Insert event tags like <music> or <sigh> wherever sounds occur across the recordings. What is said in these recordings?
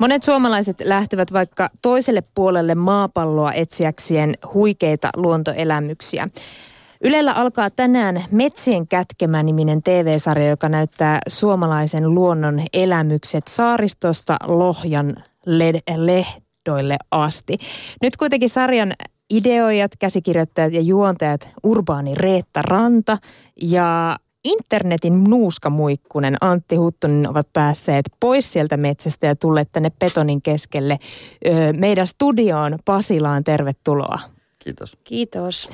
Monet suomalaiset lähtevät vaikka toiselle puolelle maapalloa etsiäkseen huikeita luontoelämyksiä. Ylellä alkaa tänään Metsien kätkemä niminen TV-sarja, joka näyttää suomalaisen luonnon elämykset saaristosta Lohjan lehdoille asti. Nyt kuitenkin sarjan ideoijat, käsikirjoittajat ja juontajat Urbaani Reetta Ranta ja internetin nuuskamuikkunen Antti Huttunen ovat päässeet pois sieltä metsästä ja tulleet tänne Petonin keskelle meidän studioon Pasilaan. Tervetuloa. Kiitos. Kiitos.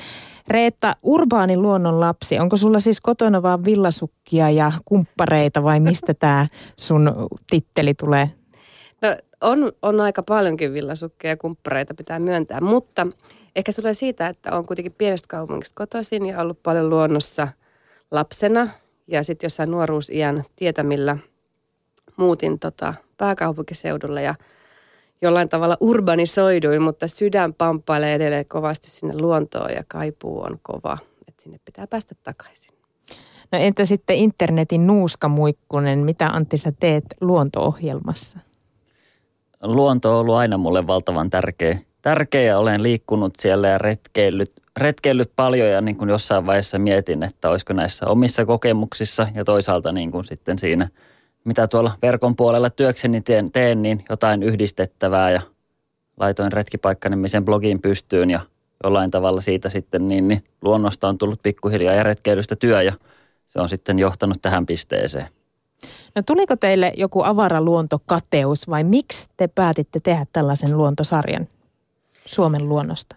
Reetta, urbaanin luonnon lapsi, onko sulla siis kotona vaan villasukkia ja kumppareita vai mistä <laughs> tämä sun titteli tulee? No on, on aika paljonkin villasukkia ja kumppareita pitää myöntää, mutta ehkä se tulee siitä, että on kuitenkin pienestä kaupungista kotoisin ja ollut paljon luonnossa – lapsena ja sitten jossain nuoruusiän tietämillä muutin tota pääkaupunkiseudulle ja jollain tavalla urbanisoiduin, mutta sydän pamppailee edelleen kovasti sinne luontoon ja kaipuu on kova, että sinne pitää päästä takaisin. No entä sitten internetin nuuskamuikkunen, mitä Antti sä teet luonto-ohjelmassa? Luonto on ollut aina mulle valtavan tärkeä. Tärkeä olen liikkunut siellä ja retkeillyt retkeillyt paljon ja niin kuin jossain vaiheessa mietin, että olisiko näissä omissa kokemuksissa ja toisaalta niin kuin sitten siinä, mitä tuolla verkon puolella työkseni teen, teen niin jotain yhdistettävää ja laitoin retkipaikkanimisen blogiin pystyyn ja jollain tavalla siitä sitten niin, niin luonnosta on tullut pikkuhiljaa ja retkeilystä työ ja se on sitten johtanut tähän pisteeseen. No tuliko teille joku avaraluontokateus vai miksi te päätitte tehdä tällaisen luontosarjan Suomen luonnosta?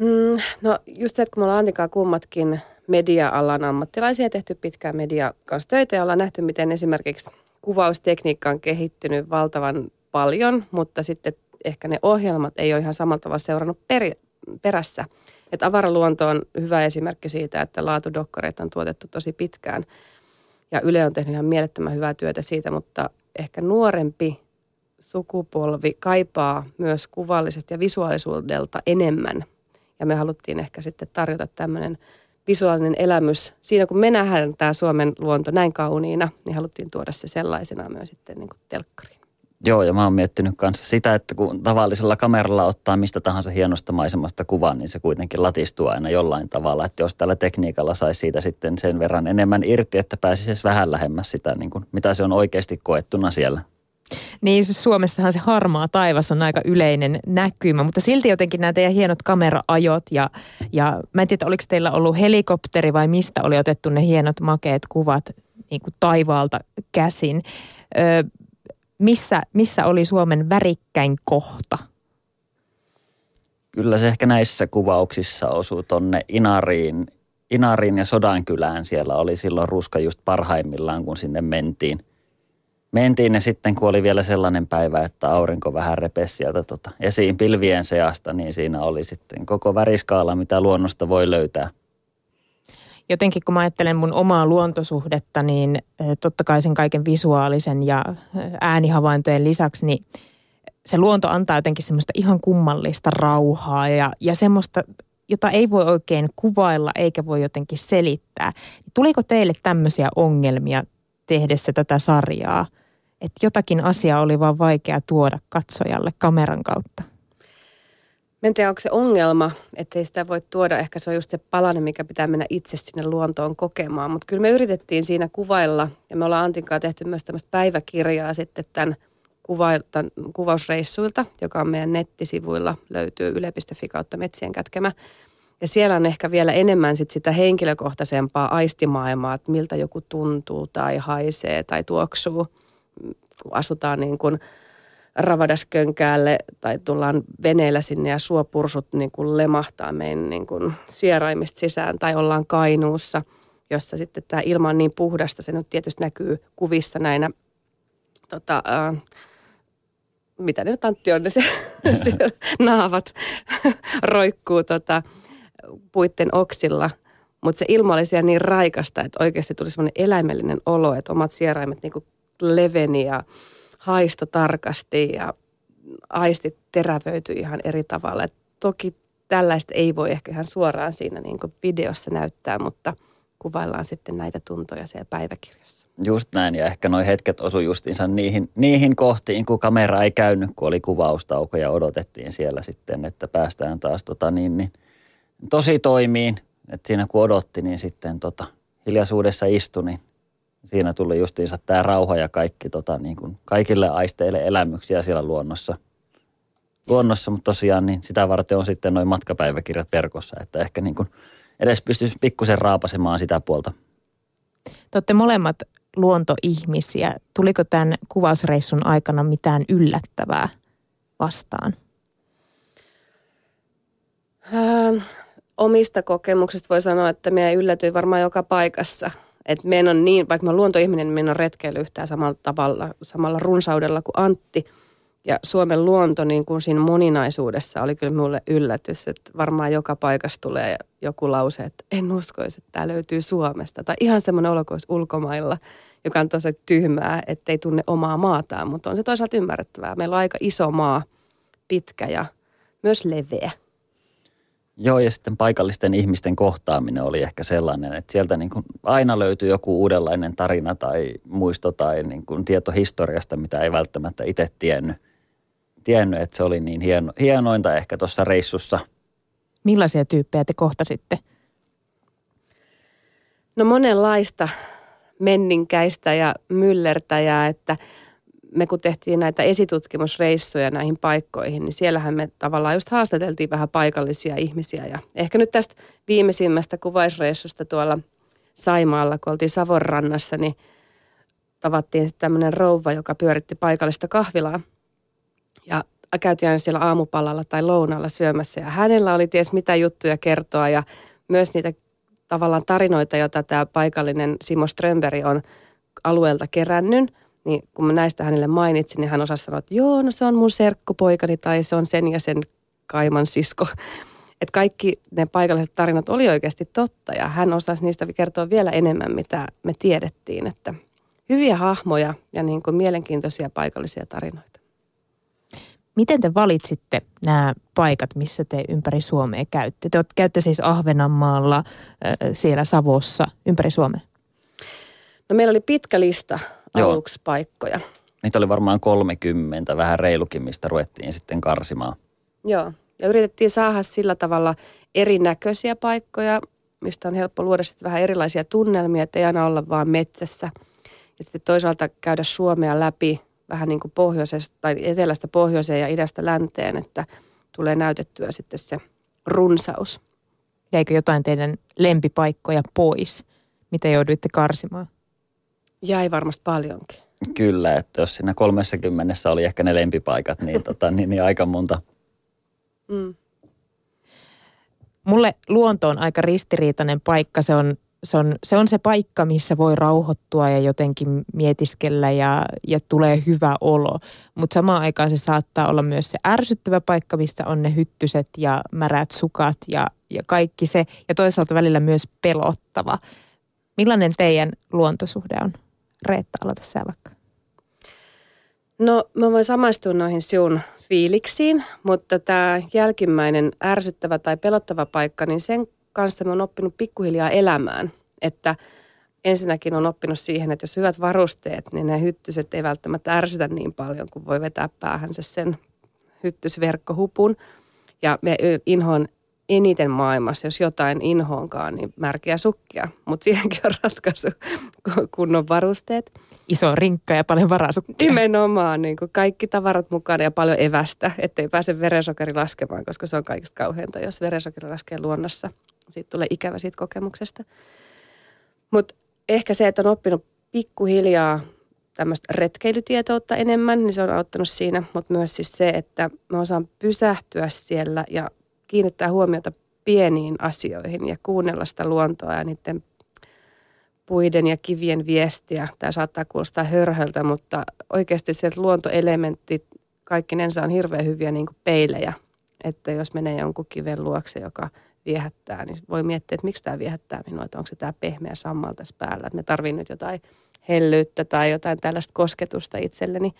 Mm, no just se, että kun me ollaan Antikaa kummatkin media-alan ammattilaisia tehty pitkään media kanssa töitä ja ollaan nähty, miten esimerkiksi kuvaustekniikka on kehittynyt valtavan paljon, mutta sitten ehkä ne ohjelmat ei ole ihan samalla tavalla seurannut per, perässä. Että avaraluonto on hyvä esimerkki siitä, että laatudokkareita on tuotettu tosi pitkään. Ja Yle on tehnyt ihan mielettömän hyvää työtä siitä, mutta ehkä nuorempi sukupolvi kaipaa myös kuvallisesti ja visuaalisuudelta enemmän ja me haluttiin ehkä sitten tarjota tämmöinen visuaalinen elämys. Siinä kun me nähdään tämä Suomen luonto näin kauniina, niin haluttiin tuoda se sellaisena myös sitten niin kuin telkkariin. Joo, ja mä oon miettinyt kanssa sitä, että kun tavallisella kameralla ottaa mistä tahansa hienosta maisemasta kuvan, niin se kuitenkin latistuu aina jollain tavalla. Että jos tällä tekniikalla saisi siitä sitten sen verran enemmän irti, että pääsisi vähän lähemmäs sitä, niin kuin, mitä se on oikeasti koettuna siellä. Niin siis Suomessahan se harmaa taivas on aika yleinen näkymä, mutta silti jotenkin nämä teidän hienot kameraajot ja, ja mä en tiedä, oliko teillä ollut helikopteri vai mistä oli otettu ne hienot makeet kuvat niin kuin taivaalta käsin. Ö, missä, missä oli Suomen värikkäin kohta? Kyllä se ehkä näissä kuvauksissa osuu tonne Inariin, Inariin ja Sodankylään. Siellä oli silloin ruska just parhaimmillaan, kun sinne mentiin – mentiin ja sitten kun oli vielä sellainen päivä, että aurinko vähän repesi sieltä tota esiin pilvien seasta, niin siinä oli sitten koko väriskaala, mitä luonnosta voi löytää. Jotenkin kun mä ajattelen mun omaa luontosuhdetta, niin totta kai sen kaiken visuaalisen ja äänihavaintojen lisäksi, niin se luonto antaa jotenkin semmoista ihan kummallista rauhaa ja, ja semmoista, jota ei voi oikein kuvailla eikä voi jotenkin selittää. Tuliko teille tämmöisiä ongelmia tehdessä tätä sarjaa – että jotakin asiaa oli vaan vaikea tuoda katsojalle kameran kautta? Mä en tiedä, onko se ongelma, että ei sitä voi tuoda. Ehkä se on just se palanen, mikä pitää mennä itse sinne luontoon kokemaan. Mutta kyllä me yritettiin siinä kuvailla, ja me ollaan Antinkaan tehty myös tämmöistä päiväkirjaa sitten tämän, kuva, tämän kuvausreissuilta, joka on meidän nettisivuilla, löytyy yle.fi kautta metsien kätkemä. Ja siellä on ehkä vielä enemmän sit sitä henkilökohtaisempaa aistimaailmaa, että miltä joku tuntuu tai haisee tai tuoksuu – kun asutaan niin kuin Ravadaskönkäälle tai tullaan veneellä sinne ja suopursut niin kuin lemahtaa meidän niin kuin sieraimista sisään tai ollaan Kainuussa, jossa sitten tämä ilma on niin puhdasta, se nyt tietysti näkyy kuvissa näinä tota, äh, mitä ne Antti on, ne se, <laughs> naavat <laughs> roikkuu tota, puitten oksilla. Mutta se ilma oli siellä niin raikasta, että oikeasti tuli semmoinen eläimellinen olo, että omat sieraimet niin kuin leveni ja haisto tarkasti ja aistit terävöityi ihan eri tavalla. Et toki tällaista ei voi ehkä ihan suoraan siinä niin kuin videossa näyttää, mutta kuvaillaan sitten näitä tuntoja siellä päiväkirjassa. Just näin, ja ehkä nuo hetket osu justiinsa niihin, niihin kohtiin, kun kamera ei käynyt, kun oli kuvaustauko ja odotettiin siellä sitten, että päästään taas tota niin, niin tosi toimiin. Että siinä kun odotti, niin sitten tota, hiljaisuudessa istui, niin siinä tuli justiinsa tämä rauha ja kaikki tota, niin kuin kaikille aisteille elämyksiä siellä luonnossa. Luonnossa, mutta tosiaan niin sitä varten on sitten noin matkapäiväkirjat verkossa, että ehkä niin kuin edes pystyisi pikkusen raapasemaan sitä puolta. Te olette molemmat luontoihmisiä. Tuliko tämän kuvausreissun aikana mitään yllättävää vastaan? Ähm, omista kokemuksista voi sanoa, että me yllätyin varmaan joka paikassa. Että meidän on niin, vaikka mä luontoihminen, niin meidän on retkeily yhtään samalla tavalla, samalla runsaudella kuin Antti. Ja Suomen luonto niin kuin siinä moninaisuudessa oli kyllä mulle yllätys, että varmaan joka paikassa tulee joku lause, että en uskoisi, että tämä löytyy Suomesta. Tai ihan semmoinen olo ulkomailla, joka on tosi tyhmää, ettei tunne omaa maataan, mutta on se toisaalta ymmärrettävää. Meillä on aika iso maa, pitkä ja myös leveä. Joo, ja sitten paikallisten ihmisten kohtaaminen oli ehkä sellainen, että sieltä niin kuin aina löytyy joku uudenlainen tarina tai muisto tai niin kuin tieto historiasta, mitä ei välttämättä itse tiennyt. Tiennyt, että se oli niin hieno, hienointa ehkä tuossa reissussa. Millaisia tyyppejä te kohtasitte? No monenlaista menninkäistä ja myllertäjää, että – me kun tehtiin näitä esitutkimusreissuja näihin paikkoihin, niin siellähän me tavallaan just haastateltiin vähän paikallisia ihmisiä. Ja ehkä nyt tästä viimeisimmästä kuvaisreissusta tuolla Saimaalla, kun oltiin Savonrannassa, niin tavattiin sitten tämmöinen rouva, joka pyöritti paikallista kahvilaa. Ja käytiin aina siellä aamupalalla tai lounalla syömässä. Ja hänellä oli ties mitä juttuja kertoa ja myös niitä tavallaan tarinoita, joita tämä paikallinen Simo Strömberg on alueelta kerännyt – niin kun mä näistä hänelle mainitsin, niin hän osasi sanoa, että joo, no se on mun serkkupoikani tai se on sen ja sen kaiman sisko. Että kaikki ne paikalliset tarinat oli oikeasti totta ja hän osasi niistä kertoa vielä enemmän, mitä me tiedettiin. Että hyviä hahmoja ja niin kuin mielenkiintoisia paikallisia tarinoita. Miten te valitsitte nämä paikat, missä te ympäri Suomea käytte? Te käytte siis Ahvenanmaalla, siellä Savossa, ympäri Suomea? No meillä oli pitkä lista aluksi Joo. paikkoja. Niitä oli varmaan 30, vähän reilukin, mistä ruvettiin sitten karsimaan. Joo, ja yritettiin saada sillä tavalla erinäköisiä paikkoja, mistä on helppo luoda sitten vähän erilaisia tunnelmia, että ei aina olla vaan metsässä. Ja sitten toisaalta käydä Suomea läpi vähän niin kuin pohjoisesta tai etelästä pohjoiseen ja idästä länteen, että tulee näytettyä sitten se runsaus. Jäikö jotain teidän lempipaikkoja pois, mitä jouduitte karsimaan? Jäi varmasti paljonkin. Kyllä, että jos siinä 30 oli ehkä ne lempipaikat, niin, <laughs> tota, niin, niin aika monta. Mm. Mulle luonto on aika ristiriitainen paikka. Se on, se on, se on se paikka, missä voi rauhoittua ja jotenkin mietiskellä ja, ja tulee hyvä olo. Mutta samaan aikaan se saattaa olla myös se ärsyttävä paikka, missä on ne hyttyset ja märät sukat ja, ja kaikki se. Ja toisaalta välillä myös pelottava. Millainen teidän luontosuhde on? Reetta, aloita sä vaikka. No mä voin samaistua noihin sinun fiiliksiin, mutta tämä jälkimmäinen ärsyttävä tai pelottava paikka, niin sen kanssa mä oon oppinut pikkuhiljaa elämään. Että ensinnäkin on oppinut siihen, että jos hyvät varusteet, niin ne hyttyset ei välttämättä ärsytä niin paljon, kuin voi vetää päähänsä sen hyttysverkkohupun. Ja me inhoon eniten maailmassa, jos jotain inhoonkaan, niin märkiä sukkia. Mutta siihenkin on ratkaisu kunnon varusteet. Iso rinkka ja paljon varasukkia. Nimenomaan, niin kuin kaikki tavarat mukana ja paljon evästä, ettei pääse verensokeri laskemaan, koska se on kaikista kauheinta, jos verensokeri laskee luonnossa. Siitä tulee ikävä siitä kokemuksesta. Mutta ehkä se, että on oppinut pikkuhiljaa tämmöistä retkeilytietoutta enemmän, niin se on auttanut siinä, mutta myös siis se, että mä osaan pysähtyä siellä ja kiinnittää huomiota pieniin asioihin ja kuunnella sitä luontoa ja niiden puiden ja kivien viestiä. Tämä saattaa kuulostaa hörhöltä, mutta oikeasti se luontoelementti kaikkinensa on hirveän hyviä niin peilejä. Että jos menee jonkun kiven luokse, joka viehättää, niin voi miettiä, että miksi tämä viehättää minua, että onko se tämä pehmeä sammal tässä päällä. Että me tarvitsen nyt jotain hellyyttä tai jotain tällaista kosketusta itselleni.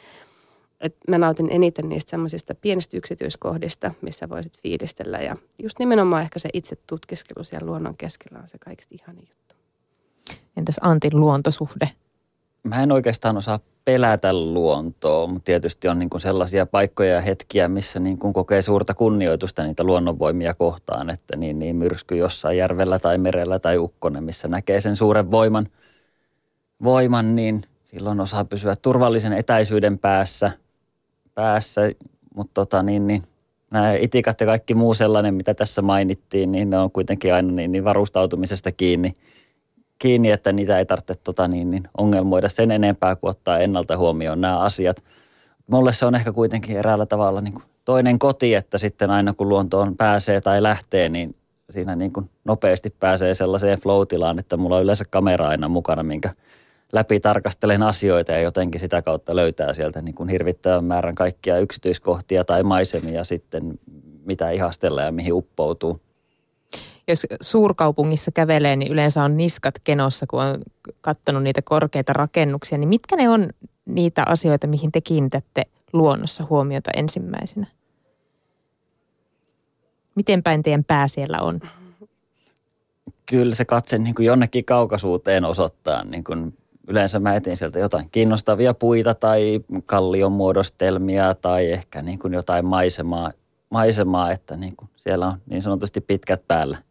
Et mä nautin eniten niistä semmoisista pienistä yksityiskohdista, missä voisit fiilistellä. Ja just nimenomaan ehkä se itse tutkiskelu siellä luonnon keskellä on se kaikista ihani juttu. Entäs Antin luontosuhde? Mä en oikeastaan osaa pelätä luontoa, mutta tietysti on niin kuin sellaisia paikkoja ja hetkiä, missä niin kuin kokee suurta kunnioitusta niitä luonnonvoimia kohtaan, että niin, niin myrsky jossain järvellä tai merellä tai ukkonen, missä näkee sen suuren voiman, voiman niin silloin osaa pysyä turvallisen etäisyyden päässä, päässä mutta tota, niin, niin, nämä itikat ja kaikki muu sellainen, mitä tässä mainittiin, niin ne on kuitenkin aina niin, niin varustautumisesta kiinni – kiinni, että niitä ei tarvitse tota, niin, niin ongelmoida sen enempää kuin ottaa ennalta huomioon nämä asiat. Mulle se on ehkä kuitenkin eräällä tavalla niin kuin toinen koti, että sitten aina kun luontoon pääsee tai lähtee, niin siinä niin kuin nopeasti pääsee sellaiseen flow että mulla on yleensä kamera aina mukana, minkä läpi tarkastelen asioita ja jotenkin sitä kautta löytää sieltä niin kuin hirvittävän määrän kaikkia yksityiskohtia tai maisemia sitten, mitä ihastella ja mihin uppoutuu jos suurkaupungissa kävelee, niin yleensä on niskat kenossa, kun on katsonut niitä korkeita rakennuksia. Niin mitkä ne on niitä asioita, mihin te kiinnitätte luonnossa huomiota ensimmäisenä? Miten päin teidän pää siellä on? Kyllä se katse niin kuin jonnekin kaukaisuuteen osoittaa. Niin kuin yleensä mä etin sieltä jotain kiinnostavia puita tai kallion muodostelmia tai ehkä niin kuin jotain maisemaa, maisemaa että niin kuin siellä on niin sanotusti pitkät päällä –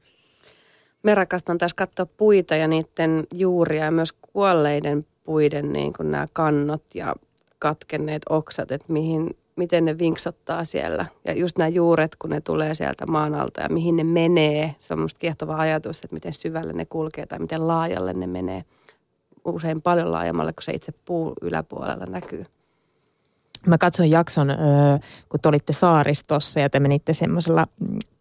me rakastan tässä katsoa puita ja niiden juuria ja myös kuolleiden puiden niin kuin nämä kannot ja katkenneet oksat, että mihin, miten ne vinksottaa siellä. Ja just nämä juuret, kun ne tulee sieltä maan alta ja mihin ne menee. Se on musta kiehtova ajatus, että miten syvälle ne kulkee tai miten laajalle ne menee. Usein paljon laajemmalle kuin se itse puu yläpuolella näkyy. Mä katsoin jakson, kun te olitte saaristossa ja te menitte semmoisella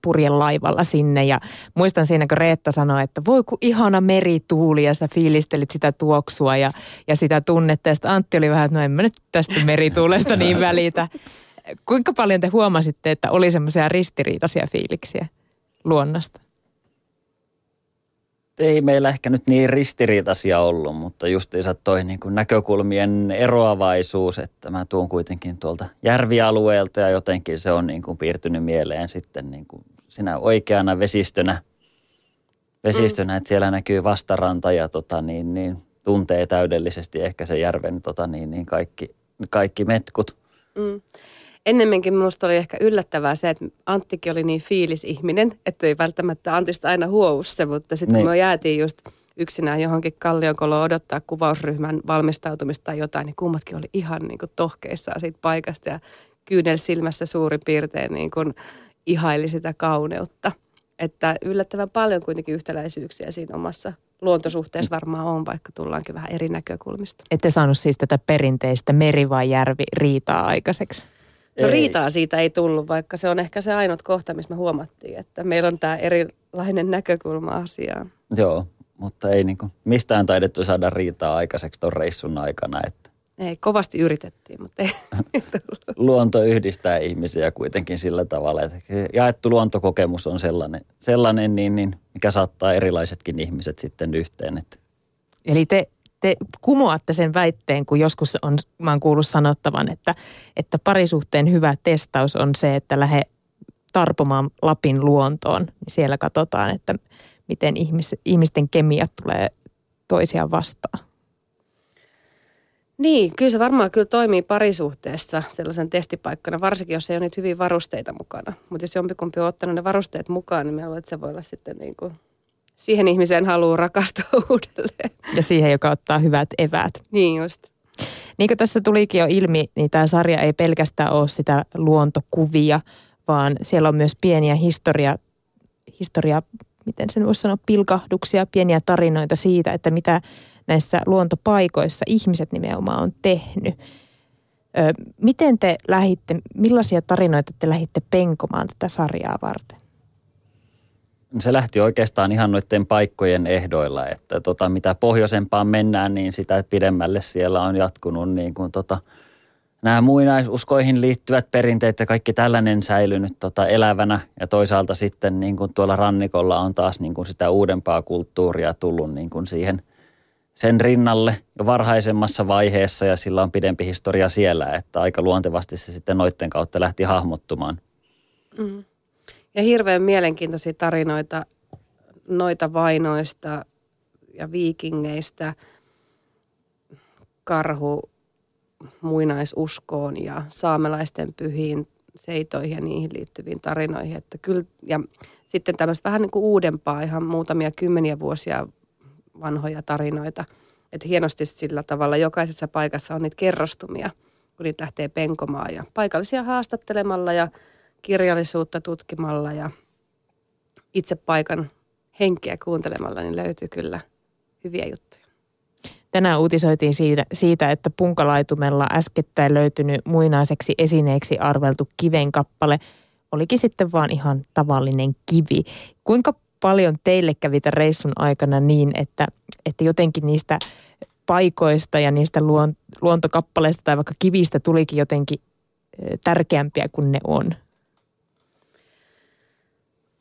purjelaivalla sinne. Ja muistan siinä, kun Reetta sanoi, että voi ku ihana merituuli ja sä fiilistelit sitä tuoksua ja, ja sitä tunnetta. Ja Antti oli vähän, että no en mä nyt tästä merituulesta niin välitä. Kuinka paljon te huomasitte, että oli semmoisia ristiriitaisia fiiliksiä luonnosta? Ei meillä ehkä nyt niin ristiriitaisia ollut, mutta justiinsa toi niin kuin näkökulmien eroavaisuus, että mä tuun kuitenkin tuolta järvialueelta ja jotenkin se on niin kuin piirtynyt mieleen sitten niin kuin sinä oikeana vesistönä, vesistönä mm. että siellä näkyy vastaranta ja tota niin, niin, tuntee täydellisesti ehkä se järven tota niin, niin kaikki, kaikki metkut. Mm ennemminkin minusta oli ehkä yllättävää se, että Anttikin oli niin fiilisihminen, että ei välttämättä Antista aina huou se, mutta sitten niin. me jäätiin just yksinään johonkin kallionkoloon odottaa kuvausryhmän valmistautumista tai jotain, niin kummatkin oli ihan niin kuin tohkeissaan siitä paikasta ja kyynel silmässä suurin piirtein niin kuin ihaili sitä kauneutta. Että yllättävän paljon kuitenkin yhtäläisyyksiä siinä omassa luontosuhteessa varmaan on, vaikka tullaankin vähän eri näkökulmista. Ette saanut siis tätä perinteistä meri vai järvi riitaa aikaiseksi? No ei. riitaa siitä ei tullut, vaikka se on ehkä se ainut kohta, missä me huomattiin, että meillä on tämä erilainen näkökulma asiaan. Joo, mutta ei niin kuin mistään taidettu saada riitaa aikaiseksi tuon reissun aikana. Että. Ei, kovasti yritettiin, mutta <laughs> ei, tullut. Luonto yhdistää ihmisiä kuitenkin sillä tavalla, että jaettu luontokokemus on sellainen, sellainen niin, niin, mikä saattaa erilaisetkin ihmiset sitten yhteen. Että. Eli te te kumoatte sen väitteen, kun joskus on, mä oon kuullut sanottavan, että, että parisuhteen hyvä testaus on se, että lähde tarpomaan Lapin luontoon. Niin siellä katsotaan, että miten ihmis, ihmisten kemiat tulee toisiaan vastaan. Niin, kyllä se varmaan kyllä toimii parisuhteessa sellaisen testipaikkana, varsinkin jos ei ole niitä hyviä varusteita mukana. Mutta jos jompikumpi on ottanut ne varusteet mukaan, niin mä luulen, että se voi olla sitten niin kuin siihen ihmiseen haluaa rakastua <laughs> uudelleen. Ja siihen, joka ottaa hyvät eväät. Niin just. Niin kuin tässä tulikin jo ilmi, niin tämä sarja ei pelkästään ole sitä luontokuvia, vaan siellä on myös pieniä historia, historia miten sen voisi sanoa, pilkahduksia, pieniä tarinoita siitä, että mitä näissä luontopaikoissa ihmiset nimenomaan on tehnyt. Ö, miten te lähitte, millaisia tarinoita te lähitte penkomaan tätä sarjaa varten? Se lähti oikeastaan ihan noiden paikkojen ehdoilla, että tota, mitä pohjoisempaan mennään, niin sitä pidemmälle siellä on jatkunut niin kuin tota, nämä muinaisuskoihin liittyvät perinteet ja kaikki tällainen säilynyt tota, elävänä. Ja toisaalta sitten niin kuin tuolla rannikolla on taas niin kuin sitä uudempaa kulttuuria tullut niin kuin siihen sen rinnalle jo varhaisemmassa vaiheessa ja sillä on pidempi historia siellä, että aika luontevasti se sitten noitten kautta lähti hahmottumaan. Mm. Ja hirveän mielenkiintoisia tarinoita noita vainoista ja viikingeistä karhu muinaisuskoon ja saamelaisten pyhiin seitoihin ja niihin liittyviin tarinoihin. Että kyllä, ja sitten tämmöistä vähän niin kuin uudempaa, ihan muutamia kymmeniä vuosia vanhoja tarinoita. Että hienosti sillä tavalla jokaisessa paikassa on niitä kerrostumia, kun niitä lähtee penkomaan ja paikallisia haastattelemalla ja kirjallisuutta tutkimalla ja itse paikan henkeä kuuntelemalla, niin löytyy kyllä hyviä juttuja. Tänään uutisoitiin siitä, siitä, että punkalaitumella äskettäin löytynyt muinaiseksi esineeksi arveltu kivenkappale olikin sitten vaan ihan tavallinen kivi. Kuinka paljon teille kävi tämän reissun aikana niin, että, että jotenkin niistä paikoista ja niistä luon, luontokappaleista tai vaikka kivistä tulikin jotenkin tärkeämpiä kuin ne on?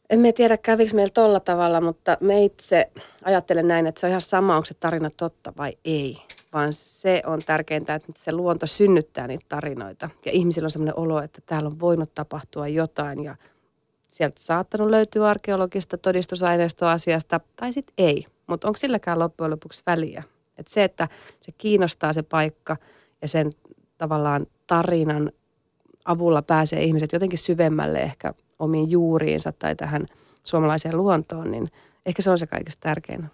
En tiedä, kävikö meillä tolla tavalla, mutta me itse ajattelen näin, että se on ihan sama, onko se tarina totta vai ei. Vaan se on tärkeintä, että se luonto synnyttää niitä tarinoita. Ja ihmisillä on sellainen olo, että täällä on voinut tapahtua jotain ja sieltä saattanut löytyä arkeologista todistusaineistoa asiasta, tai sitten ei. Mutta onko silläkään loppujen lopuksi väliä? Et se, että se kiinnostaa se paikka ja sen tavallaan tarinan avulla pääsee ihmiset jotenkin syvemmälle ehkä omiin juuriinsa tai tähän suomalaiseen luontoon, niin ehkä se on se kaikista tärkein.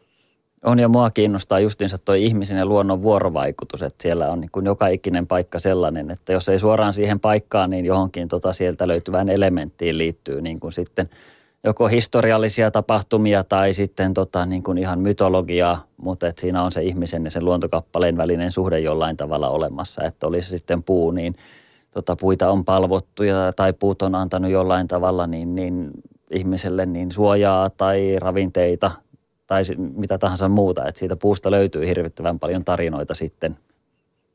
On ja mua kiinnostaa justiinsa tuo ihmisen ja luonnon vuorovaikutus, että siellä on niin kuin joka ikinen paikka sellainen, että jos ei suoraan siihen paikkaan, niin johonkin tota sieltä löytyvään elementtiin liittyy niin kuin sitten joko historiallisia tapahtumia tai sitten tota niin kuin ihan mytologiaa, mutta että siinä on se ihmisen ja sen luontokappaleen välinen suhde jollain tavalla olemassa, että olisi sitten puu, niin – tota, puita on palvottu ja, tai puut on antanut jollain tavalla niin, niin ihmiselle niin suojaa tai ravinteita tai mitä tahansa muuta. Että siitä puusta löytyy hirvittävän paljon tarinoita sitten,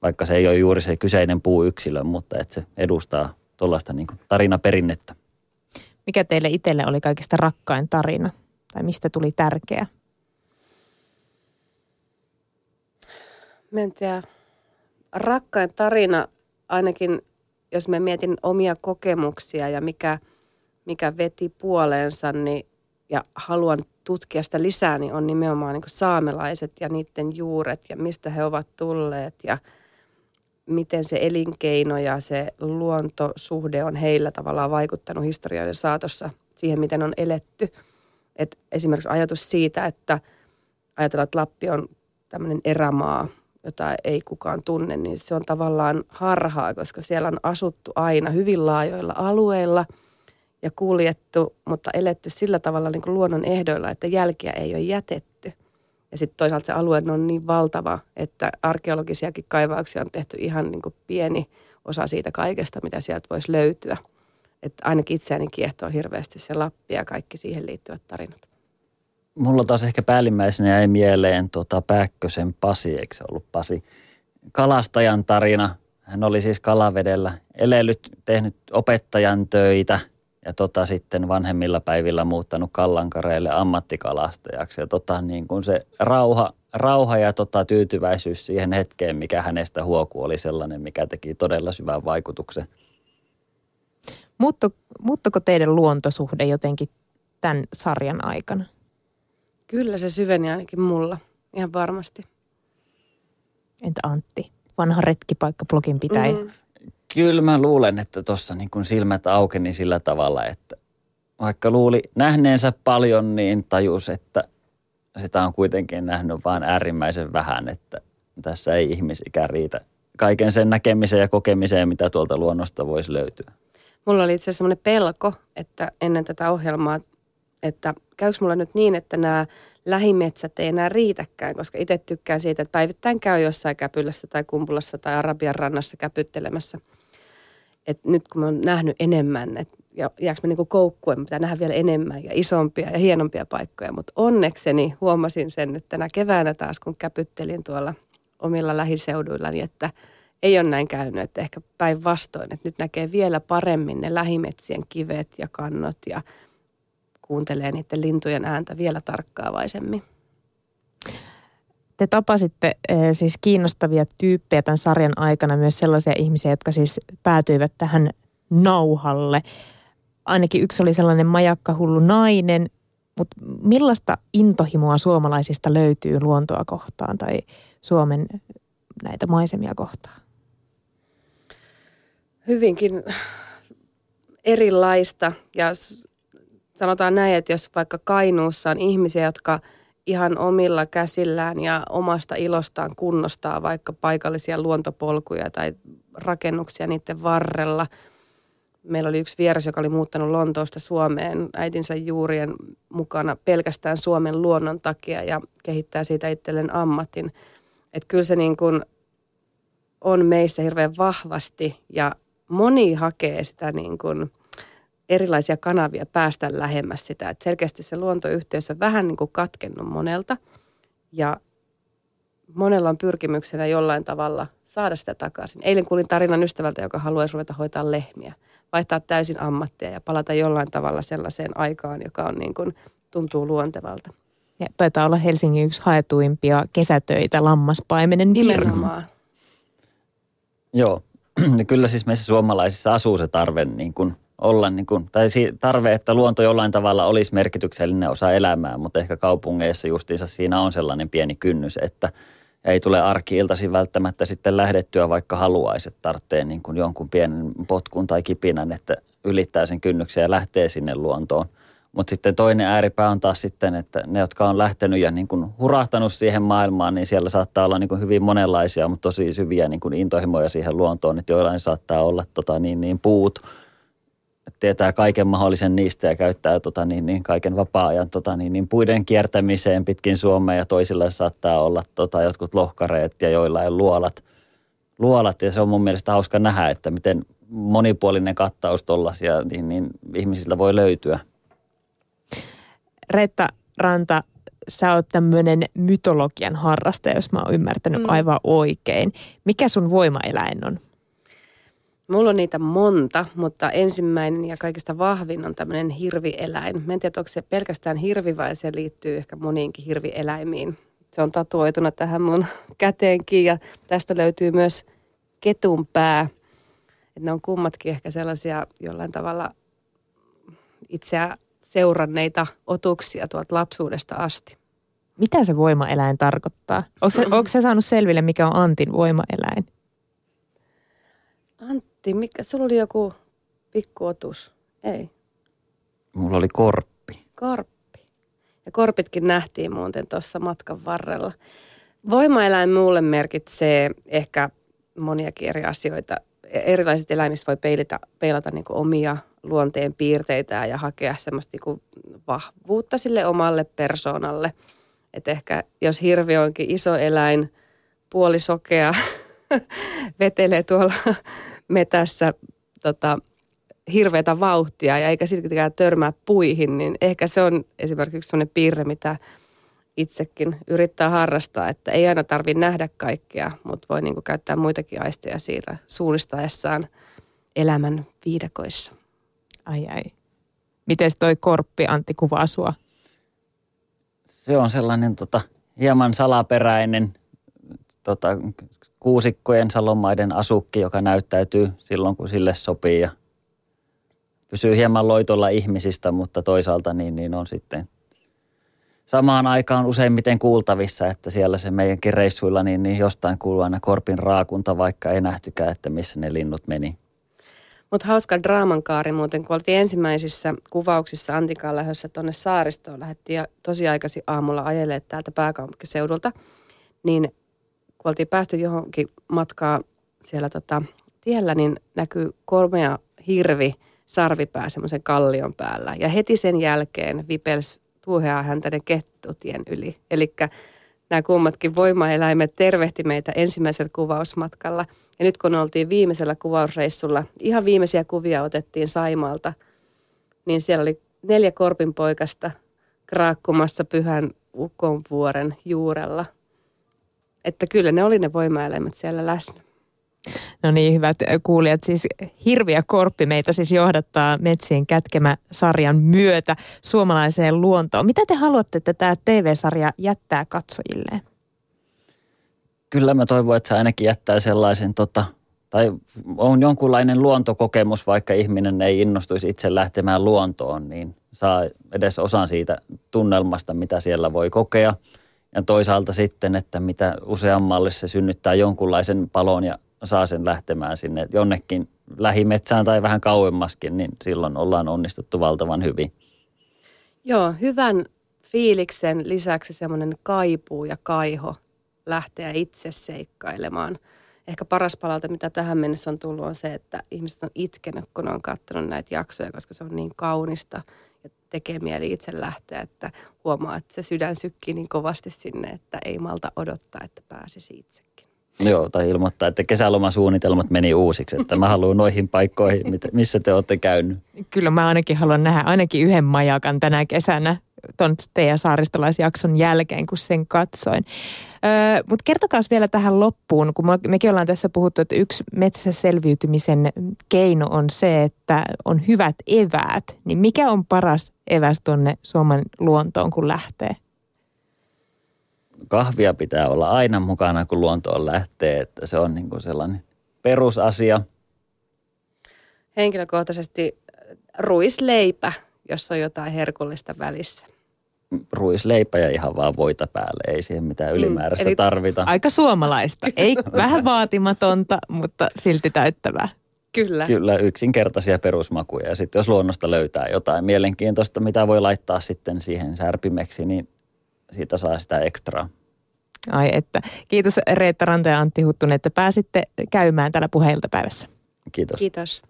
vaikka se ei ole juuri se kyseinen puuyksilö, mutta että se edustaa tuollaista niin tarinaperinnettä. Mikä teille itselle oli kaikista rakkain tarina tai mistä tuli tärkeä? Mä en tiedä. Rakkain tarina ainakin jos mä mietin omia kokemuksia ja mikä, mikä veti puoleensa, niin, ja haluan tutkia sitä lisää, niin on nimenomaan niin saamelaiset ja niiden juuret ja mistä he ovat tulleet ja miten se elinkeino ja se luontosuhde on heillä tavallaan vaikuttanut historioiden saatossa siihen, miten on eletty. Et esimerkiksi ajatus siitä, että ajatellaan, että Lappi on tämmöinen erämaa, jota ei kukaan tunne, niin se on tavallaan harhaa, koska siellä on asuttu aina hyvin laajoilla alueilla ja kuljettu, mutta eletty sillä tavalla niin kuin luonnon ehdoilla, että jälkiä ei ole jätetty. Ja sitten toisaalta se alue on niin valtava, että arkeologisiakin kaivauksia on tehty ihan niin kuin pieni osa siitä kaikesta, mitä sieltä voisi löytyä. Että ainakin itseäni kiehtoo hirveästi se Lappi ja kaikki siihen liittyvät tarinat. Mulla taas ehkä päällimmäisenä jäi mieleen tuota Pääkkösen Pasi, eikö se ollut Pasi? Kalastajan tarina. Hän oli siis kalavedellä elellyt, tehnyt opettajan töitä ja tota sitten vanhemmilla päivillä muuttanut Kallankareille ammattikalastajaksi. Ja tota niin kuin se rauha, rauha ja tota tyytyväisyys siihen hetkeen, mikä hänestä huoku oli sellainen, mikä teki todella syvän vaikutuksen. Muuttu, muuttuko teidän luontosuhde jotenkin tämän sarjan aikana? Kyllä se syveni ainakin mulla, ihan varmasti. Entä Antti, vanha retkipaikka-blogin pitäjä? Mm. Kyllä mä luulen, että tuossa niin kun silmät aukeni sillä tavalla, että vaikka luuli nähneensä paljon, niin tajus, että sitä on kuitenkin nähnyt vain äärimmäisen vähän, että tässä ei ihmisikä riitä kaiken sen näkemiseen ja kokemiseen, mitä tuolta luonnosta voisi löytyä. Mulla oli itse asiassa semmoinen pelko, että ennen tätä ohjelmaa että käykö mulla nyt niin, että nämä lähimetsät ei enää riitäkään, koska itse tykkään siitä, että päivittäin käy jossain käpylässä tai kumpulassa tai Arabian rannassa käpyttelemässä. Et nyt kun mä oon nähnyt enemmän, että jääkö mä niinku koukkuen, pitää nähdä vielä enemmän ja isompia ja hienompia paikkoja. Mutta onnekseni huomasin sen nyt tänä keväänä taas, kun käpyttelin tuolla omilla lähiseuduillani, että ei ole näin käynyt, että ehkä päinvastoin, että nyt näkee vielä paremmin ne lähimetsien kivet ja kannot ja kuuntelee niiden lintujen ääntä vielä tarkkaavaisemmin. Te tapasitte eh, siis kiinnostavia tyyppejä tämän sarjan aikana, myös sellaisia ihmisiä, jotka siis päätyivät tähän nauhalle. Ainakin yksi oli sellainen majakkahullu nainen, Mutta millaista intohimoa suomalaisista löytyy luontoa kohtaan tai Suomen näitä maisemia kohtaan? Hyvinkin erilaista ja sanotaan näin, että jos vaikka Kainuussa on ihmisiä, jotka ihan omilla käsillään ja omasta ilostaan kunnostaa vaikka paikallisia luontopolkuja tai rakennuksia niiden varrella. Meillä oli yksi vieras, joka oli muuttanut Lontoosta Suomeen äitinsä juurien mukana pelkästään Suomen luonnon takia ja kehittää siitä itselleen ammatin. Että kyllä se niin kuin on meissä hirveän vahvasti ja moni hakee sitä niin kuin erilaisia kanavia päästä lähemmäs sitä. Että selkeästi se luontoyhteys on vähän niin kuin katkennut monelta ja monella on pyrkimyksenä jollain tavalla saada sitä takaisin. Eilen kuulin tarinan ystävältä, joka haluaisi ruveta hoitaa lehmiä, vaihtaa täysin ammattia ja palata jollain tavalla sellaiseen aikaan, joka on niin kuin, tuntuu luontevalta. Ja taitaa olla Helsingin yksi haetuimpia kesätöitä lammaspaimenen Nimenomaan. Joo, <clears throat> kyllä siis meissä suomalaisissa asuu se tarve niin kuin olla, niin kuin, tai tarve, että luonto jollain tavalla olisi merkityksellinen osa elämää, mutta ehkä kaupungeissa justiinsa siinä on sellainen pieni kynnys, että ei tule arki-iltaisin välttämättä sitten lähdettyä, vaikka haluaisi, että tarvitsee niin kuin jonkun pienen potkun tai kipinän, että ylittää sen kynnyksen ja lähtee sinne luontoon. Mutta sitten toinen ääripää on taas sitten, että ne, jotka on lähtenyt ja niin kuin hurahtanut siihen maailmaan, niin siellä saattaa olla niin kuin hyvin monenlaisia, mutta tosi syviä niin kuin intohimoja siihen luontoon, että joillain saattaa olla tota niin, niin puut, tietää kaiken mahdollisen niistä ja käyttää tota niin, niin kaiken vapaa-ajan tota niin, niin puiden kiertämiseen pitkin Suomea ja toisilla saattaa olla tota jotkut lohkareet ja joillain luolat. luolat. Ja se on mun mielestä hauska nähdä, että miten monipuolinen kattaus tollaisia niin, niin ihmisiltä voi löytyä. Reetta Ranta, sä oot tämmöinen mytologian harrastaja, jos mä oon ymmärtänyt mm. aivan oikein. Mikä sun voimaeläin on? Mulla on niitä monta, mutta ensimmäinen ja kaikista vahvin on tämmöinen hirvieläin. Mä en tiedä, onko se pelkästään hirvi vai se liittyy ehkä moniinkin hirvieläimiin. Se on tatuoituna tähän mun <laughs> käteenkin ja tästä löytyy myös ketun pää. Et ne on kummatkin ehkä sellaisia jollain tavalla itseä seuranneita otuksia tuolta lapsuudesta asti. Mitä se voimaeläin tarkoittaa? Onko se, onko se saanut selville, mikä on Antin voimaeläin? Antti, mikä, sulla oli joku pikkuotus? Ei. Mulla oli korppi. Korppi. Ja korpitkin nähtiin muuten tuossa matkan varrella. Voimaeläin mulle merkitsee ehkä moniakin eri asioita. Erilaiset eläimistä voi peilata, peilata niin omia luonteen piirteitä ja hakea semmoista niin vahvuutta sille omalle persoonalle. Et ehkä jos hirvi onkin iso eläin, puolisokea, <laughs> vetelee tuolla metässä tota, hirveätä vauhtia ja eikä siltikään törmää puihin, niin ehkä se on esimerkiksi sellainen piirre, mitä itsekin yrittää harrastaa, että ei aina tarvitse nähdä kaikkea, mutta voi niin käyttää muitakin aisteja siitä suunnistaessaan elämän viidakoissa. Ai ai. Miten toi korppi Antti kuvaa sua? Se on sellainen tota, hieman salaperäinen tota, kuusikkojen salomaiden asukki, joka näyttäytyy silloin, kun sille sopii ja pysyy hieman loitolla ihmisistä, mutta toisaalta niin, niin on sitten samaan aikaan useimmiten kuultavissa, että siellä se meidänkin reissuilla niin, niin jostain kuuluu aina korpin raakunta, vaikka ei nähtykään, että missä ne linnut meni. Mutta hauska draamankaari muuten, kun oltiin ensimmäisissä kuvauksissa Antikaan lähdössä tuonne saaristoon, lähdettiin tosi aikaisin aamulla ajelemaan täältä pääkaupunkiseudulta, niin kun oltiin päästy johonkin matkaa siellä tota, tiellä, niin näkyy kolmea hirvi sarvipää semmoisen kallion päällä. Ja heti sen jälkeen vipels tuuheaa häntä ne kettutien yli. Eli nämä kummatkin voimaeläimet tervehti meitä ensimmäisellä kuvausmatkalla. Ja nyt kun oltiin viimeisellä kuvausreissulla, ihan viimeisiä kuvia otettiin Saimalta, niin siellä oli neljä korpinpoikasta kraakkumassa pyhän ukonvuoren juurella – että kyllä ne oli ne voimaeläimet siellä läsnä. No niin, hyvät kuulijat. Siis Hirviä Korppi meitä siis johdattaa Metsien kätkemä sarjan myötä suomalaiseen luontoon. Mitä te haluatte, että tämä TV-sarja jättää katsojilleen? Kyllä mä toivon, että se ainakin jättää sellaisen tota, tai on jonkunlainen luontokokemus, vaikka ihminen ei innostuisi itse lähtemään luontoon, niin saa edes osan siitä tunnelmasta, mitä siellä voi kokea. Ja toisaalta sitten, että mitä useammalle se synnyttää jonkunlaisen palon ja saa sen lähtemään sinne jonnekin lähimetsään tai vähän kauemmaskin, niin silloin ollaan onnistuttu valtavan hyvin. Joo, hyvän fiiliksen lisäksi semmoinen kaipuu ja kaiho lähteä itse seikkailemaan. Ehkä paras palaute, mitä tähän mennessä on tullut, on se, että ihmiset on itkenyt, kun on katsonut näitä jaksoja, koska se on niin kaunista ja tekee mieli itse lähteä, että huomaa, että se sydän sykkii niin kovasti sinne, että ei malta odottaa, että pääsisi itsekin. Joo, tai ilmoittaa, että kesälomasuunnitelmat meni uusiksi, että mä haluan noihin paikkoihin, missä te olette käynyt. Kyllä mä ainakin haluan nähdä ainakin yhden majakan tänä kesänä tuon teidän saaristolaisjakson jälkeen, kun sen katsoin. Öö, Mutta kertokaa vielä tähän loppuun, kun mekin ollaan tässä puhuttu, että yksi metsässä selviytymisen keino on se, että on hyvät eväät. Niin mikä on paras eväs tuonne Suomen luontoon, kun lähtee? Kahvia pitää olla aina mukana, kun luontoon lähtee, että se on niin kuin sellainen perusasia. Henkilökohtaisesti ruisleipä jos on jotain herkullista välissä. Ruisleipä ja ihan vaan voita päälle, ei siihen mitään mm, ylimääräistä mm, eli tarvita. Aika suomalaista, <laughs> ei vähän vaatimatonta, mutta silti täyttävää. Kyllä. Kyllä, yksinkertaisia perusmakuja. Ja sitten jos luonnosta löytää jotain mielenkiintoista, mitä voi laittaa sitten siihen särpimeksi, niin siitä saa sitä ekstraa. Ai että. Kiitos Reetta Ranta ja Antti Huttunen, että pääsitte käymään täällä puheiltapäivässä. Kiitos. Kiitos.